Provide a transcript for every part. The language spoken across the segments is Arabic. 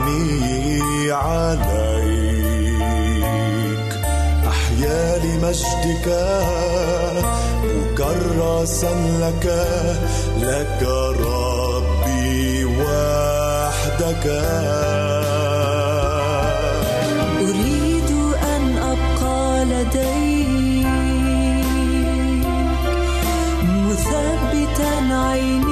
عيني عليك. أحيا لمجدك مكرسا لك لك ربي وحدك. أريد أن أبقى لديك مثبتا عيني.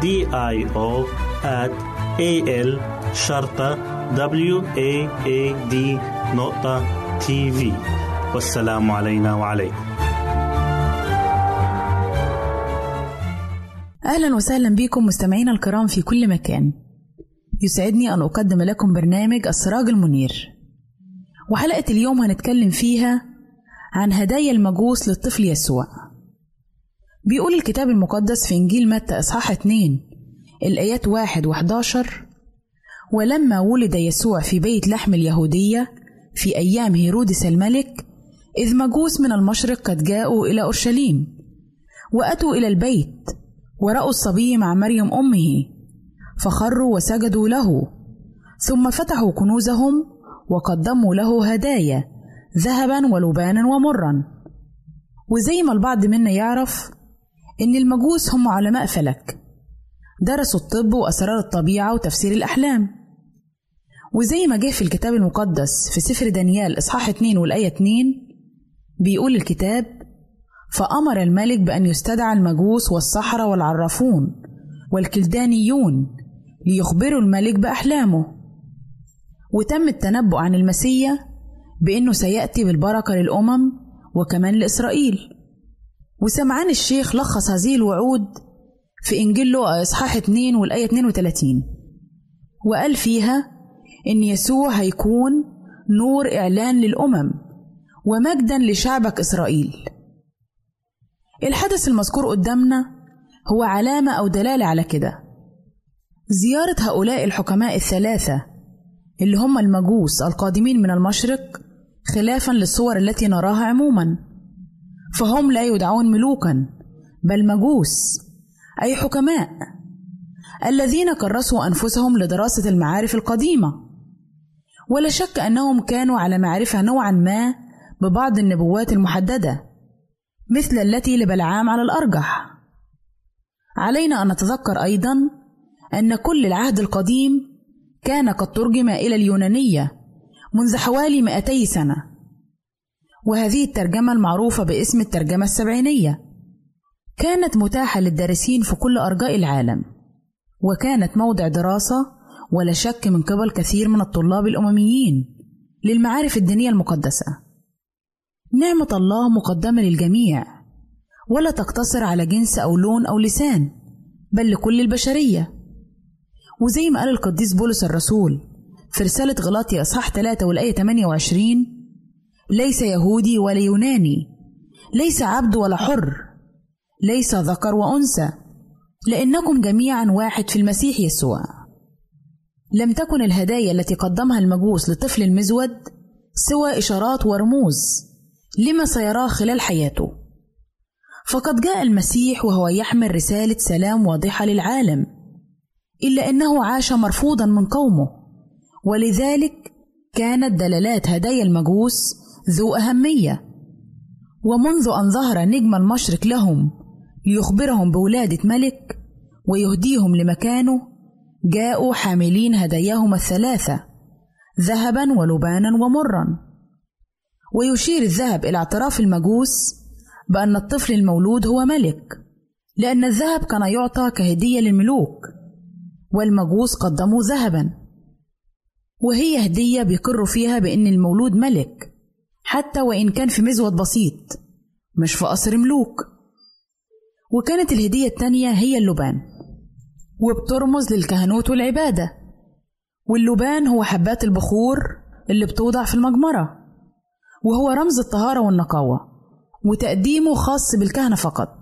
D I O at A L شرطة W A A D نقطة تي في والسلام علينا وعليكم. أهلا وسهلا بكم مستمعينا الكرام في كل مكان. يسعدني أن أقدم لكم برنامج السراج المنير. وحلقة اليوم هنتكلم فيها عن هدايا المجوس للطفل يسوع. بيقول الكتاب المقدس في إنجيل متى إصحاح 2 الآيات واحد وحداشر ولما ولد يسوع في بيت لحم اليهودية في أيام هيرودس الملك إذ مجوس من المشرق قد جاءوا إلى أورشليم وأتوا إلى البيت ورأوا الصبي مع مريم أمه فخروا وسجدوا له ثم فتحوا كنوزهم وقدموا له هدايا ذهبا ولبانا ومرا. وزي ما البعض منا يعرف إن المجوس هم علماء فلك. درسوا الطب وأسرار الطبيعة وتفسير الأحلام. وزي ما جه في الكتاب المقدس في سفر دانيال إصحاح 2 والآية 2 بيقول الكتاب فأمر الملك بأن يستدعى المجوس والسحرة والعرافون والكلدانيون ليخبروا الملك بأحلامه. وتم التنبؤ عن المسيا بأنه سيأتي بالبركة للأمم وكمان لإسرائيل. وسمعان الشيخ لخص هذه الوعود في إنجيل لوقا إصحاح 2 والآية 32 وقال فيها إن يسوع هيكون نور إعلان للأمم ومجدا لشعبك إسرائيل. الحدث المذكور قدامنا هو علامة أو دلالة على كده. زيارة هؤلاء الحكماء الثلاثة اللي هم المجوس القادمين من المشرق خلافا للصور التي نراها عموما. فهم لا يدعون ملوكا بل مجوس أي حكماء الذين كرسوا أنفسهم لدراسة المعارف القديمة. ولا شك أنهم كانوا على معرفة نوعا ما ببعض النبوات المحددة مثل التي لبلعام على الأرجح. علينا أن نتذكر أيضا أن كل العهد القديم كان قد ترجم إلى اليونانية منذ حوالي 200 سنة. وهذه الترجمة المعروفة باسم الترجمة السبعينية. كانت متاحة للدارسين في كل أرجاء العالم وكانت موضع دراسة ولا شك من قبل كثير من الطلاب الأمميين للمعارف الدينية المقدسة. نعمة الله مقدمة للجميع ولا تقتصر على جنس أو لون أو لسان بل لكل البشرية. وزي ما قال القديس بولس الرسول في رسالة غلاطي أصحاح 3 والآية 28 ليس يهودي ولا يوناني ليس عبد ولا حر ليس ذكر وأنثى لأنكم جميعا واحد في المسيح يسوع. لم تكن الهدايا التي قدمها المجوس لطفل المزود سوى إشارات ورموز لما سيراه خلال حياته. فقد جاء المسيح وهو يحمل رسالة سلام واضحة للعالم إلا أنه عاش مرفوضا من قومه ولذلك كانت دلالات هدايا المجوس ذو أهمية. ومنذ أن ظهر نجم المشرق لهم ليخبرهم بولادة ملك ويهديهم لمكانه جاءوا حاملين هداياهم الثلاثة ذهبا ولبانا ومرا. ويشير الذهب إلى اعتراف المجوس بأن الطفل المولود هو ملك لأن الذهب كان يعطى كهدية للملوك والمجوس قدموا ذهبا. وهي هدية بيقروا فيها بأن المولود ملك. حتى وإن كان في مزود بسيط مش في قصر ملوك. وكانت الهدية التانية هي اللبان وبترمز للكهنوت والعبادة. واللبان هو حبات البخور اللي بتوضع في المجمرة وهو رمز الطهارة والنقاوة وتقديمه خاص بالكهنة فقط.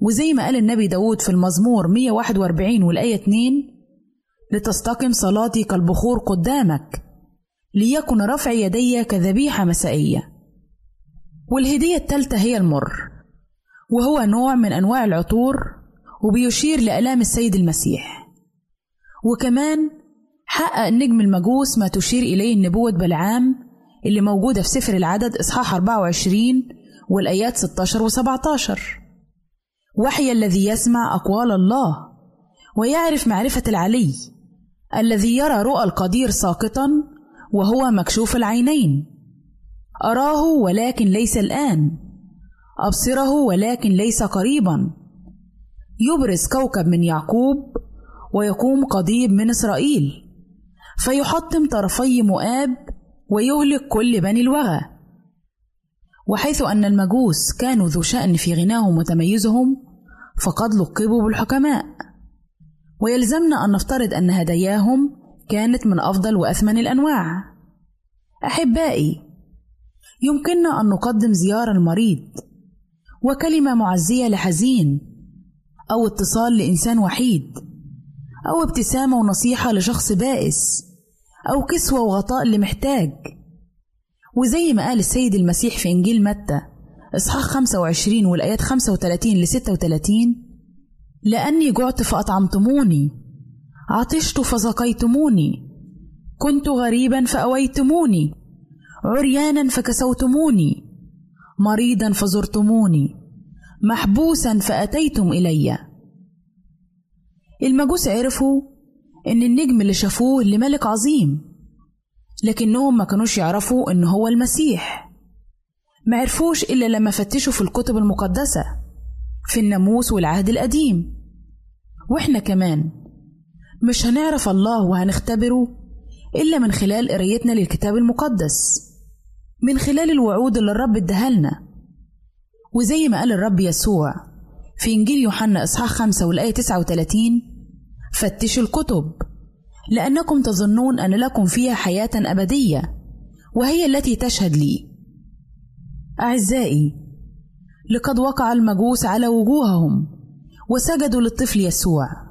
وزي ما قال النبي داود في المزمور 141 والآية 2 لتستقم صلاتي كالبخور قدامك. ليكن رفع يدي كذبيحة مسائية والهدية الثالثة هي المر وهو نوع من أنواع العطور وبيشير لآلام السيد المسيح. وكمان حقق نجم المجوس ما تشير إليه النبوة بلعام اللي موجودة في سفر العدد إصحاح 24 والآيات 16 و 17 وحي الذي يسمع أقوال الله ويعرف معرفة العلي الذي يرى رؤى القدير ساقطا وهو مكشوف العينين. أراه ولكن ليس الآن. أبصره ولكن ليس قريبا. يبرز كوكب من يعقوب ويقوم قضيب من إسرائيل. فيحطم طرفي مؤاب ويهلك كل بني الوغى. وحيث أن المجوس كانوا ذو شأن في غناهم وتميزهم فقد لقبوا بالحكماء. ويلزمنا أن نفترض أن هداياهم كانت من أفضل وأثمن الأنواع. أحبائي يمكننا أن نقدم زيارة المريض وكلمة معزية لحزين أو اتصال لإنسان وحيد أو ابتسامة ونصيحة لشخص بائس أو كسوة وغطاء لمحتاج. وزي ما قال السيد المسيح في إنجيل متى إصحاح 25 والآيات 35 ل 36 لأني جعت فأطعمتموني. عطشت فسقيتموني كنت غريبا فأويتموني. عريانا فكسوتموني. مريضا فزرتموني. محبوسا فأتيتم إلي. المجوس عرفوا إن النجم اللي شافوه لملك عظيم لكنهم ما كانوش يعرفوا إن هو المسيح. ما عرفوش إلا لما فتشوا في الكتب المقدسة في الناموس والعهد القديم. وإحنا كمان مش هنعرف الله وهنختبره إلا من خلال قرايتنا للكتاب المقدس من خلال الوعود اللي الرب ادهالنا وزي ما قال الرب يسوع في إنجيل يوحنا إصحاح 5 والآية 39 فتشوا الكتب لأنكم تظنون أن لكم فيها حياة أبدية وهي التي تشهد لي. أعزائي لقد وقع المجوس على وجوههم وسجدوا للطفل يسوع.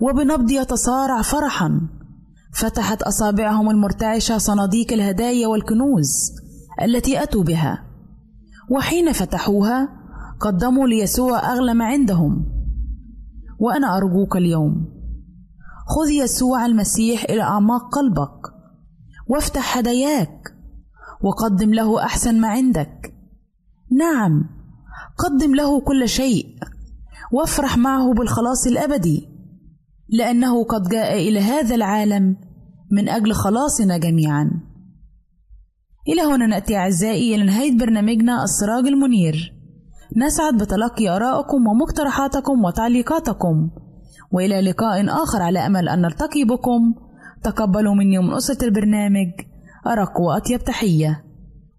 وبنبض يتصارع فرحا. فتحت أصابعهم المرتعشة صناديق الهدايا والكنوز التي أتوا بها. وحين فتحوها قدموا ليسوع أغلى ما عندهم. وأنا أرجوك اليوم خذ يسوع المسيح إلى أعماق قلبك وافتح هداياك وقدم له أحسن ما عندك. نعم قدم له كل شيء وافرح معه بالخلاص الأبدي. لأنه قد جاء إلى هذا العالم من أجل خلاصنا جميعا. إلى هنا نأتي أعزائي إلى نهاية برنامجنا السراج المنير. نسعد بتلقي آرائكم ومقترحاتكم وتعليقاتكم. وإلى لقاء آخر على أمل أن نلتقي بكم. تقبلوا مني ومن أسرة البرنامج أرق وأطيب تحية.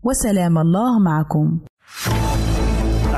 وسلام الله معكم.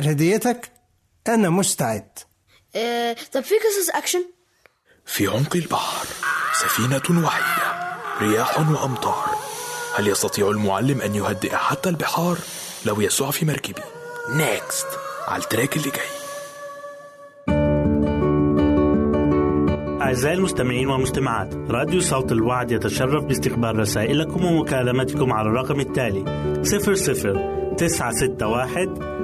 تغير هديتك؟ أنا مستعد. آه، طب في قصص أكشن؟ في عمق البحر سفينة وحيدة رياح وأمطار. هل يستطيع المعلم أن يهدئ حتى البحار؟ لو يسوع في مركبي. next على ال track اللي جاي. أعزائي المستمعين والمستمعات راديو صوت الوعد يتشرف باستقبال رسائلكم ومكالمتكم على الرقم التالي 00 961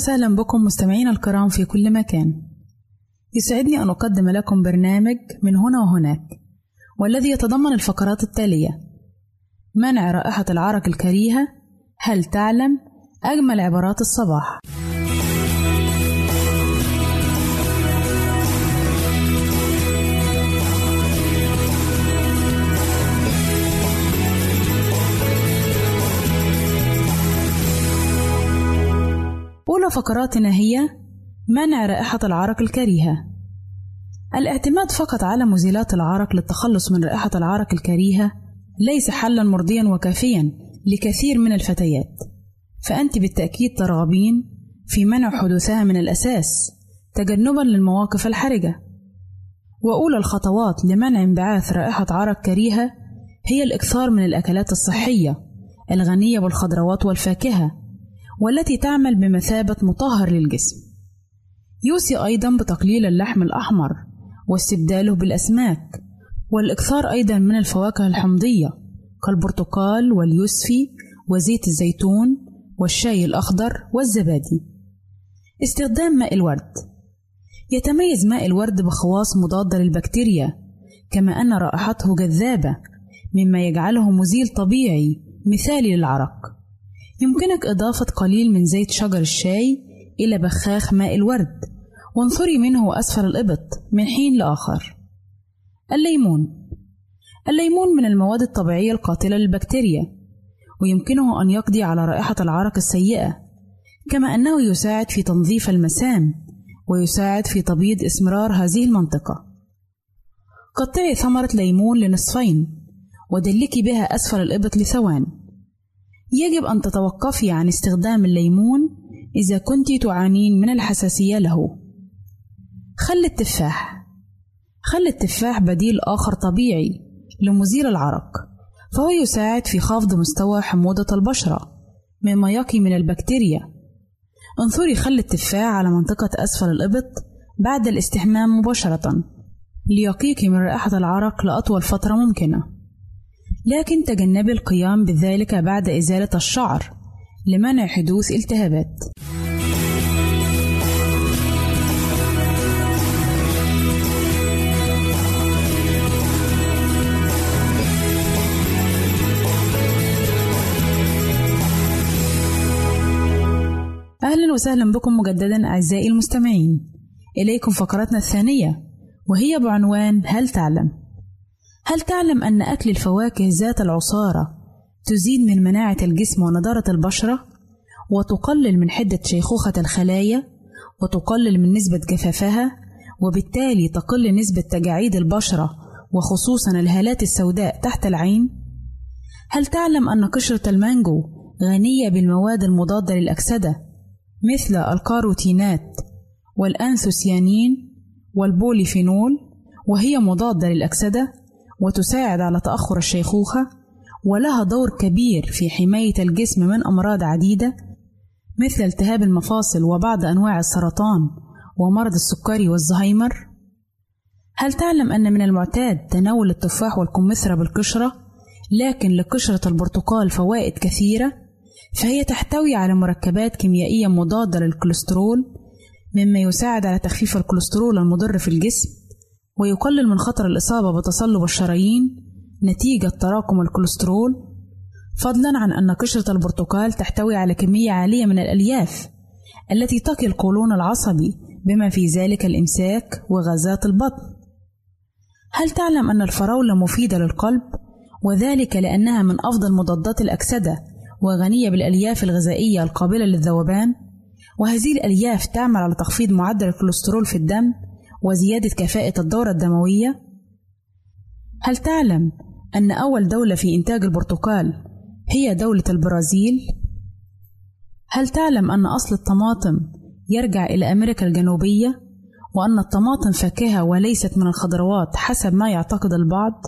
وسهلا بكم مستمعينا الكرام في كل مكان. يسعدني أن أقدم لكم برنامج من هنا وهناك والذي يتضمن الفقرات التالية منع رائحة العرق الكريهة هل تعلم؟ أجمل عبارات الصباح. أولى فقراتنا هي منع رائحة العرق الكريهة. الاعتماد فقط على مزيلات العرق للتخلص من رائحة العرق الكريهة ليس حلا مرضيا وكافيا لكثير من الفتيات. فأنت بالتأكيد ترغبين في منع حدوثها من الأساس تجنبا للمواقف الحرجة. وأولى الخطوات لمنع انبعاث رائحة عرق كريهة هي الإكثار من الأكلات الصحية الغنية بالخضروات والفاكهة. والتي تعمل بمثابة مطهر للجسم. يوصي أيضا بتقليل اللحم الأحمر واستبداله بالأسماك، والإكثار أيضا من الفواكه الحمضية كالبرتقال واليوسفي وزيت الزيتون والشاي الأخضر والزبادي. استخدام ماء الورد يتميز ماء الورد بخواص مضادة للبكتيريا كما أن رائحته جذابة مما يجعله مزيل طبيعي مثالي للعرق. يمكنك إضافة قليل من زيت شجر الشاي إلى بخاخ ماء الورد وانثري منه أسفل الإبط من حين لآخر. الليمون الليمون من المواد الطبيعية القاتلة للبكتيريا ويمكنه أن يقضي على رائحة العرق السيئة كما أنه يساعد في تنظيف المسام ويساعد في تبييض إسمرار هذه المنطقة. قطعي ثمرة ليمون لنصفين ودلكي بها أسفل الإبط لثوان. يجب أن تتوقفي عن استخدام الليمون إذا كنت تعانين من الحساسية له. خل التفاح خل التفاح بديل آخر طبيعي لمزيل العرق، فهو يساعد في خفض مستوى حموضة البشرة مما يقي من البكتيريا. انثري خل التفاح على منطقة أسفل الإبط بعد الاستحمام مباشرة ليقيك من رائحة العرق لأطول فترة ممكنة. لكن تجنبي القيام بذلك بعد إزالة الشعر لمنع حدوث التهابات. أهلا وسهلا بكم مجددا أعزائي المستمعين إليكم فقرتنا الثانية وهي بعنوان هل تعلم؟ هل تعلم أن أكل الفواكه ذات العصارة تزيد من مناعة الجسم ونضارة البشرة؟ وتقلل من حدة شيخوخة الخلايا؟ وتقلل من نسبة جفافها؟ وبالتالي تقل نسبة تجاعيد البشرة وخصوصا الهالات السوداء تحت العين؟ هل تعلم أن قشرة المانجو غنية بالمواد المضادة للأكسدة مثل الكاروتينات والأنثوسيانين والبوليفينول وهي مضادة للأكسدة؟ وتساعد على تأخر الشيخوخة ولها دور كبير في حماية الجسم من أمراض عديدة مثل التهاب المفاصل وبعض أنواع السرطان ومرض السكري والزهايمر. هل تعلم أن من المعتاد تناول التفاح والكمثرى بالقشرة؟ لكن لقشرة البرتقال فوائد كثيرة فهي تحتوي على مركبات كيميائية مضادة للكوليسترول مما يساعد على تخفيف الكوليسترول المضر في الجسم. ويقلل من خطر الإصابة بتصلب الشرايين نتيجة تراكم الكوليسترول. فضلا عن أن قشرة البرتقال تحتوي على كمية عالية من الألياف التي تقي القولون العصبي بما في ذلك الإمساك وغازات البطن. هل تعلم أن الفراولة مفيدة للقلب؟ وذلك لأنها من أفضل مضادات الأكسدة وغنية بالألياف الغذائية القابلة للذوبان. وهذه الألياف تعمل على تخفيض معدل الكوليسترول في الدم وزيادة كفاءة الدورة الدموية هل تعلم أن أول دولة في إنتاج البرتقال هي دولة البرازيل؟ هل تعلم أن أصل الطماطم يرجع إلى أمريكا الجنوبية وأن الطماطم فاكهة وليست من الخضروات حسب ما يعتقد البعض؟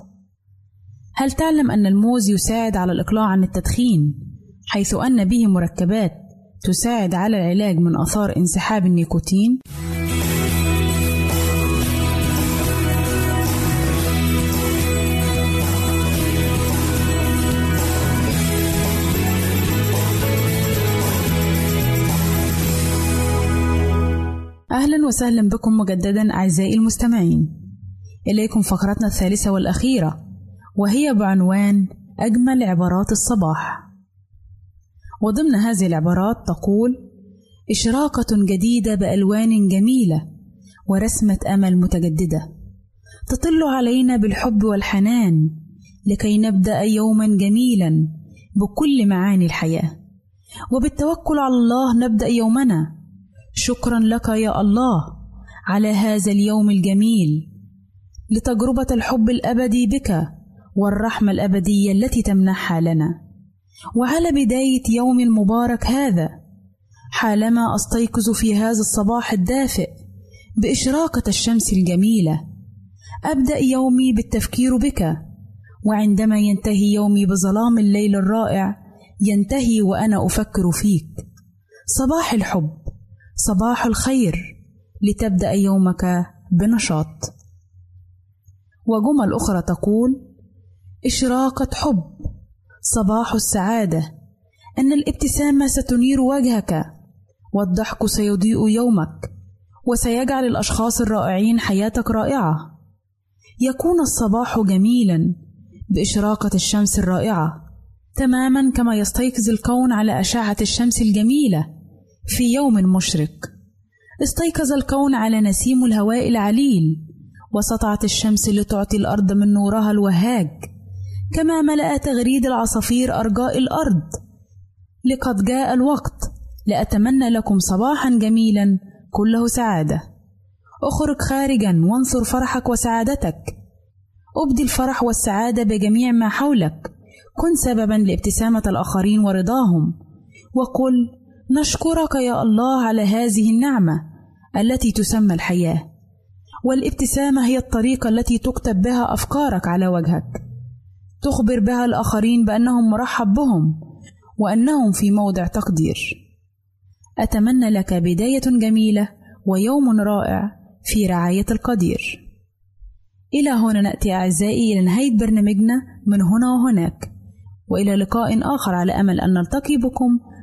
هل تعلم أن الموز يساعد على الإقلاع عن التدخين حيث أن به مركبات تساعد على العلاج من آثار انسحاب النيكوتين؟ أهلا وسهلا بكم مجددا أعزائي المستمعين. إليكم فقرتنا الثالثة والأخيرة وهي بعنوان أجمل عبارات الصباح. وضمن هذه العبارات تقول إشراقة جديدة بألوان جميلة ورسمة أمل متجددة تطل علينا بالحب والحنان لكي نبدأ يوما جميلا بكل معاني الحياة. وبالتوكل على الله نبدأ يومنا شكرا لك يا الله على هذا اليوم الجميل لتجربة الحب الأبدي بك والرحمة الأبدية التي تمنحها لنا. وعلى بداية يوم المبارك هذا حالما أستيقظ في هذا الصباح الدافئ بإشراقة الشمس الجميلة أبدأ يومي بالتفكير بك وعندما ينتهي يومي بظلام الليل الرائع ينتهي وأنا أفكر فيك. صباح الحب. صباح الخير لتبدأ يومك بنشاط. وجمل أخرى تقول إشراقة حب صباح السعادة أن الابتسامة ستنير وجهك والضحك سيضيء يومك وسيجعل الأشخاص الرائعين حياتك رائعة. يكون الصباح جميلا بإشراقة الشمس الرائعة تماما كما يستيقظ الكون على أشعة الشمس الجميلة. في يوم مشرق. استيقظ الكون على نسيم الهواء العليل. وسطعت الشمس لتعطي الأرض من نورها الوهاج. كما ملأ تغريد العصافير أرجاء الأرض. لقد جاء الوقت لأتمنى لكم صباحا جميلا. كله سعادة. اخرج خارجا وانثر فرحك وسعادتك. أبدي الفرح والسعادة بجميع ما حولك. كن سببا لابتسامة الآخرين ورضاهم. وقل نشكرك يا الله على هذه النعمة التي تسمى الحياة. والابتسامة هي الطريقة التي تكتب بها أفكارك على وجهك. تخبر بها الآخرين بأنهم مرحب بهم وأنهم في موضع تقدير. أتمنى لك بداية جميلة ويوم رائع في رعاية القدير. إلى هنا نأتي أعزائي إلى نهاية برنامجنا من هنا وهناك. وإلى لقاء آخر على أمل أن نلتقي بكم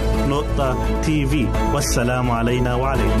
www.al-waad.tv والسلام علينا وعليكم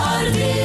tarde.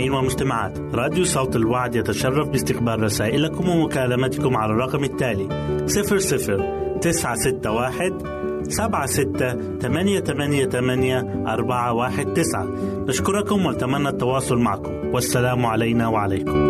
أعزائي المستمعين والمستمعات. راديو صوت الوعد يتشرف باستقبال رسائلكم ومكالمتكم على الرقم التالي 00 961 سبعة ستة ثمانية ثمانية ثمانية أربعة واحد تسعة. نشكركم ونتمنى التواصل معكم. والسلام علينا وعليكم.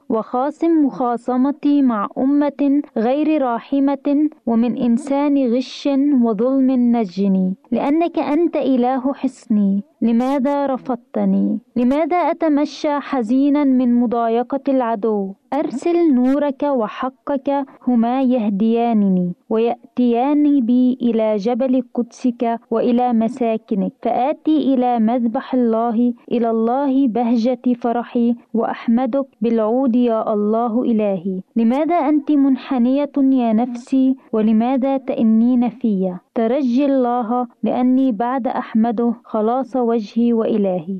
وخاصم مخاصمتي مع أمة غير راحمة ومن إنسان غش وظلم نجني. لأنك أنت إله حصني. لماذا رفضتني؟ لماذا أتمشى حزينا من مضايقة العدو؟ أرسل نورك وحقك هما يهديانني ويأتيان بي إلى جبل قدسك وإلى مساكنك. فآتي إلى مذبح الله إلى الله بهجة فرحي وأحمدك بالعود يا الله إلهي لماذا أنت منحنية يا نفسي؟ ولماذا تئنين في ترجي الله لأني بعد أحمده خلاص وجهي وإلهي.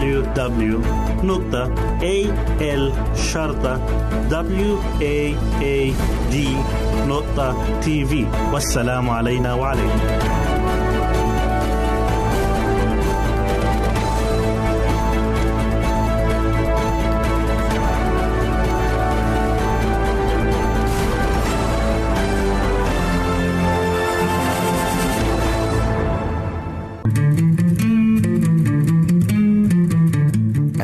www.al-waad.tv والسلام علينا وعليكم.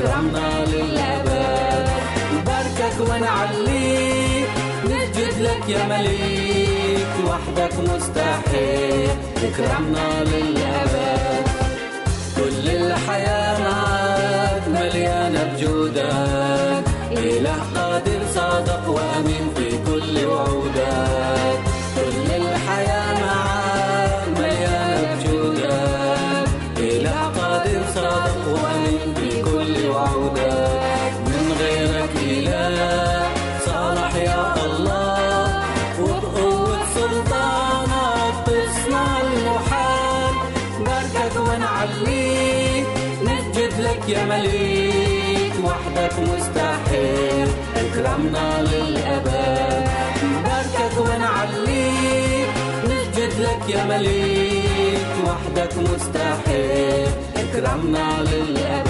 أكرمنا للأبد. باركك ونعليك نسجد لك يا مليك. وحدك مستحيل. تكرمنا للأبد. كل الحياة معك مليانة بجودك. إله قادر صادق وأمين في كل وعودك. يا مليك وحدك مستحيل. اكرمنا للأبد. باركك ونعليك. نسجد لك يا مليك وحدك مستحيل. اكرمنا للأبد.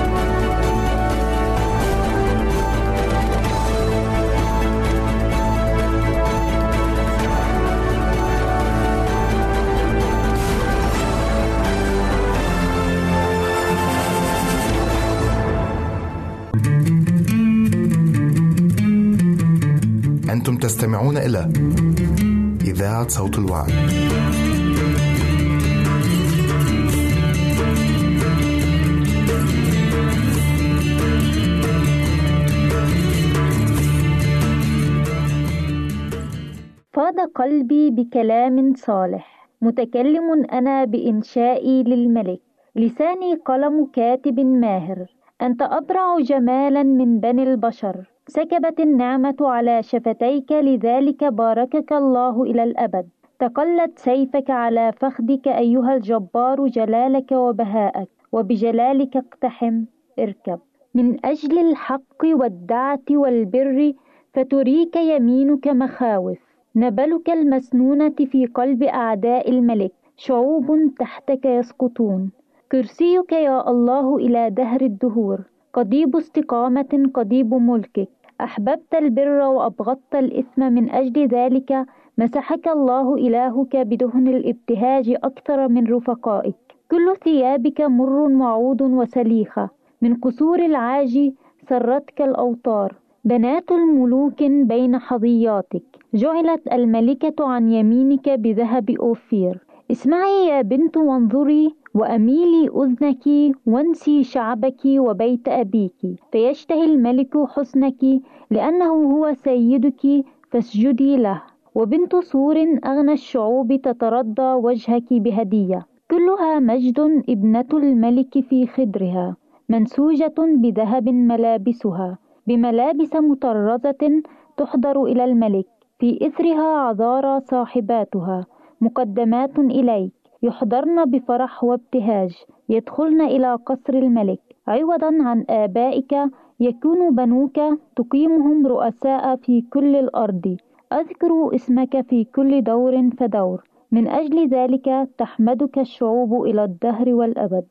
تستمعون إلى إذاعة صوت الوعد. فاض قلبي بكلام صالح. متكلم أنا بإنشائي للملك. لساني قلم كاتب ماهر. أنت أبرع جمالا من بني البشر. سكبت النعمة على شفتيك لذلك باركك الله إلى الأبد. تقلت سيفك على فخدك أيها الجبار جلالك وبهاءك وبجلالك اقتحم اركب. من أجل الحق والدعة والبر فتريك يمينك مخاوف. نبلك المسنونة في قلب أعداء الملك شعوب تحتك يسقطون. كرسيك يا الله إلى دهر الدهور. قضيب استقامة قضيب ملكك. أحببت البر وأبغضت الإثم من أجل ذلك مسحك الله إلهك بدهن الابتهاج أكثر من رفقائك. كل ثيابك مر وعود وسليخة. من قصور العاج سرتك الأوطار بنات الملوك بين حظياتك. جعلت الملكة عن يمينك بذهب أوفير. اسمعي يا بنت وانظري وأميلي أذنك وانسي شعبك وبيت أبيك. فيشتهي الملك حسنك لأنه هو سيدك فاسجدي له. وبنت سور أغنى الشعوب تترضى وجهك بهدية. كلها مجد ابنة الملك في خدرها. منسوجة بذهب ملابسها. بملابس مطرزة تحضر إلى الملك. في إثرها عذارى صاحباتها. مقدمات إليك. يحضرن بفرح وابتهاج. يدخلن إلى قصر الملك. عوضا عن آبائك. يكون بنوك. تقيمهم رؤساء في كل الأرض. أذكر اسمك في كل دور فدور. من أجل ذلك تحمدك الشعوب إلى الدهر والأبد.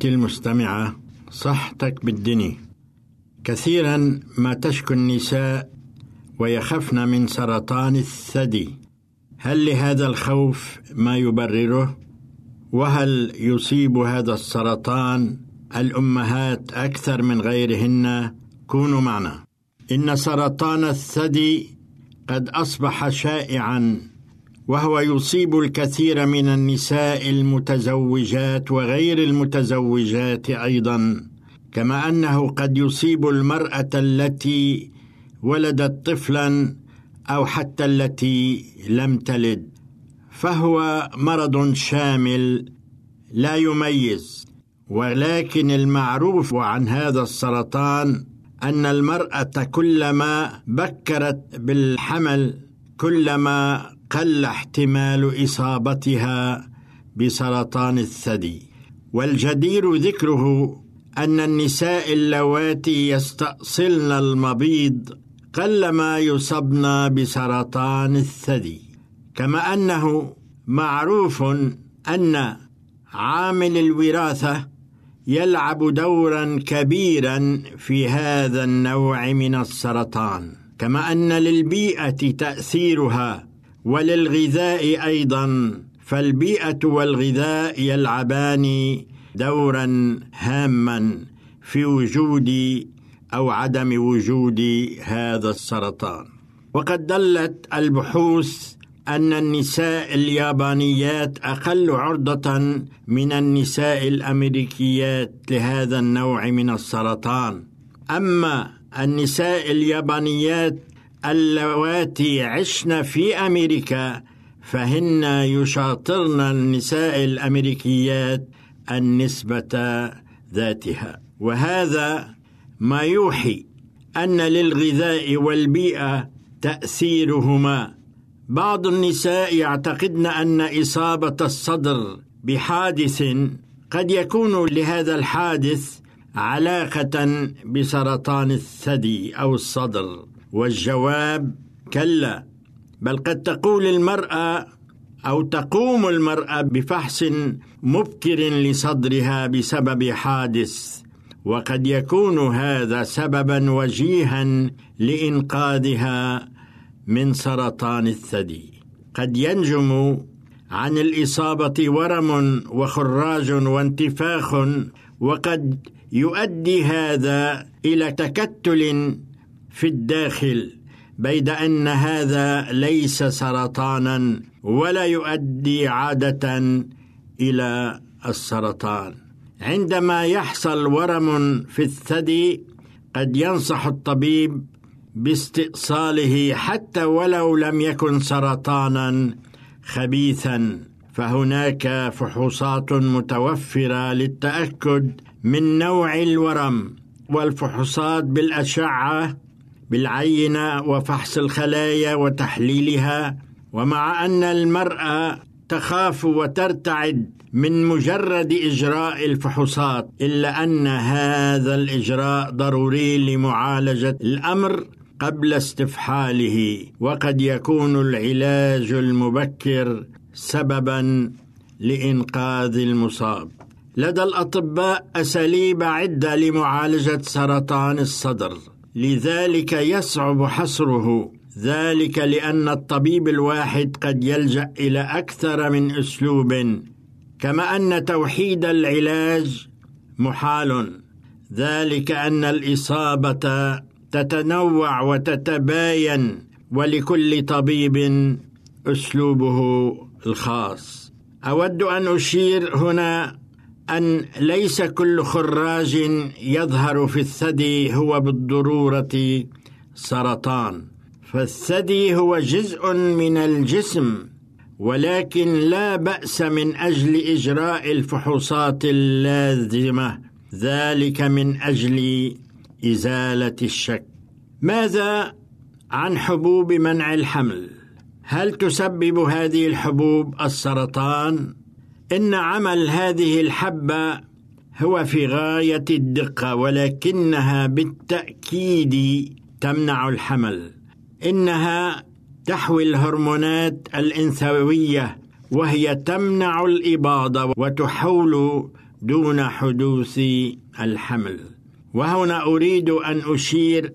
أختي المستمعة صحتك بالدني. كثيرا ما تشكو النساء ويخفن من سرطان الثدي. هل لهذا الخوف ما يبرره؟ وهل يصيب هذا السرطان الأمهات أكثر من غيرهن؟ كونوا معنا. إن سرطان الثدي قد أصبح شائعا وهو يصيب الكثير من النساء المتزوجات وغير المتزوجات أيضا كما أنه قد يصيب المرأة التي ولدت طفلا أو حتى التي لم تلد فهو مرض شامل لا يميز. ولكن المعروف عن هذا السرطان أن المرأة كلما بكرت بالحمل كلما قل احتمال إصابتها بسرطان الثدي والجدير ذكره أن النساء اللواتي يستأصلن المبيض قلما يصبن بسرطان الثدي كما أنه معروف أن عامل الوراثة يلعب دورا كبيرا في هذا النوع من السرطان كما أن للبيئة تأثيرها وللغذاء أيضا فالبيئة والغذاء يلعبان دورا هاما في وجود أو عدم وجود هذا السرطان. وقد دلت البحوث أن النساء اليابانيات أقل عرضة من النساء الأمريكيات لهذا النوع من السرطان. أما النساء اليابانيات اللواتي عشن في أمريكا فهن يشاطرن النساء الأمريكيات النسبة ذاتها. وهذا ما يوحي أن للغذاء والبيئة تأثيرهما. بعض النساء يعتقدن أن إصابة الصدر بحادث قد يكون لهذا الحادث علاقة بسرطان الثدي أو الصدر. والجواب كلا بل قد تقول المرأة أو تقوم المرأة بفحص مبكر لصدرها بسبب حادث وقد يكون هذا سببا وجيها لإنقاذها من سرطان الثدي. قد ينجم عن الإصابة ورم وخراج وانتفاخ وقد يؤدي هذا إلى تكتل في الداخل بيد أن هذا ليس سرطانا ولا يؤدي عادة إلى السرطان. عندما يحصل ورم في الثدي قد ينصح الطبيب باستئصاله حتى ولو لم يكن سرطانا خبيثا. فهناك فحوصات متوفرة للتأكد من نوع الورم والفحوصات بالأشعة بالعينه وفحص الخلايا وتحليلها ومع أن المرأة تخاف وترتعد من مجرد إجراء الفحوصات إلا أن هذا الإجراء ضروري لمعالجة الأمر قبل استفحاله وقد يكون العلاج المبكر سببا لإنقاذ المصاب. لدى الأطباء أساليب عدة لمعالجة سرطان الصدر. لذلك يصعب حصره. ذلك لأن الطبيب الواحد قد يلجأ إلى أكثر من أسلوب كما أن توحيد العلاج محال. ذلك أن الإصابة تتنوع وتتباين ولكل طبيب أسلوبه الخاص. أود أن أشير هنا أن ليس كل خراج يظهر في الثدي هو بالضرورة سرطان. فالثدي هو جزء من الجسم ولكن لا بأس من أجل إجراء الفحوصات اللازمة. ذلك من أجل إزالة الشك. ماذا عن حبوب منع الحمل؟ هل تسبب هذه الحبوب السرطان؟ إن عمل هذه الحبة هو في غاية الدقة ولكنها بالتأكيد تمنع الحمل. إنها تحوي الهرمونات الإنثوية وهي تمنع الإباضة وتحول دون حدوث الحمل. وهنا أريد أن أشير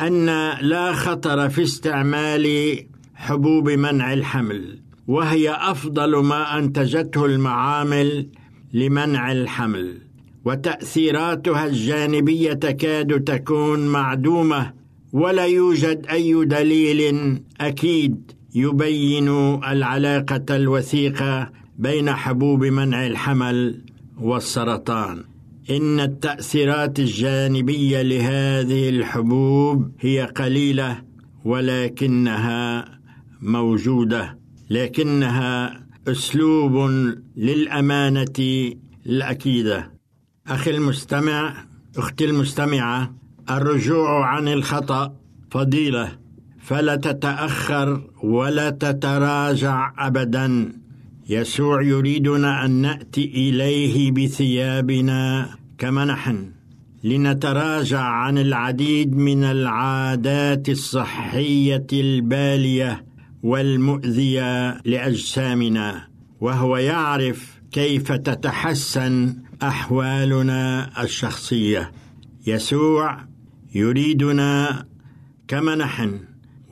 أن لا خطر في استعمال حبوب منع الحمل. وهي أفضل ما أنتجته المعامل لمنع الحمل وتأثيراتها الجانبية تكاد تكون معدومة ولا يوجد أي دليل أكيد يبين العلاقة الوثيقة بين حبوب منع الحمل والسرطان. إن التأثيرات الجانبية لهذه الحبوب هي قليلة ولكنها موجودة. لكنها أسلوب للأمانة الأكيدة. أخي المستمع أختي المستمعة الرجوع عن الخطأ فضيلة. فلا تتأخر ولا تتراجع ابدا. يسوع يريدنا أن نأتي إليه بثيابنا كما نحن لنتراجع عن العديد من العادات الصحية البالية والمؤذيه لأجسامنا وهو يعرف كيف تتحسن أحوالنا الشخصية. يسوع يريدنا كما نحن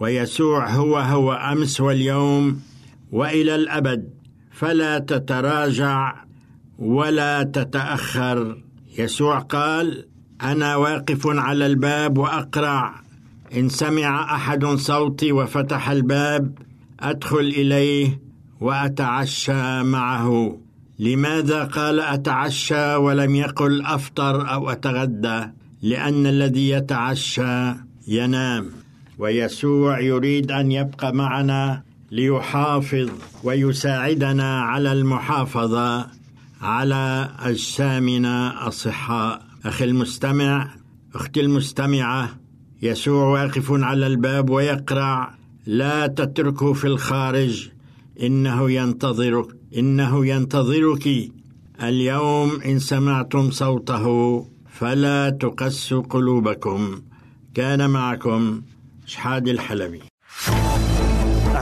ويسوع هو هو أمس واليوم وإلى الأبد. فلا تتراجع ولا تتأخر. يسوع قال أنا واقف على الباب وأقرع إن سمع أحد صوتي وفتح الباب أدخل إليه وأتعشى معه. لماذا قال أتعشى ولم يقل أفطر أو أتغدى؟ لأن الذي يتعشى ينام ويسوع يريد أن يبقى معنا ليحافظ ويساعدنا على المحافظة على أجسامنا الصحاء أخي المستمع أختي المستمعة يسوع واقف على الباب ويقرع لا تتركه في الخارج إنه ينتظرك إنه ينتظرك. اليوم إن سمعتم صوته فلا تقسوا قلوبكم. كان معكم شحاد الحلبي.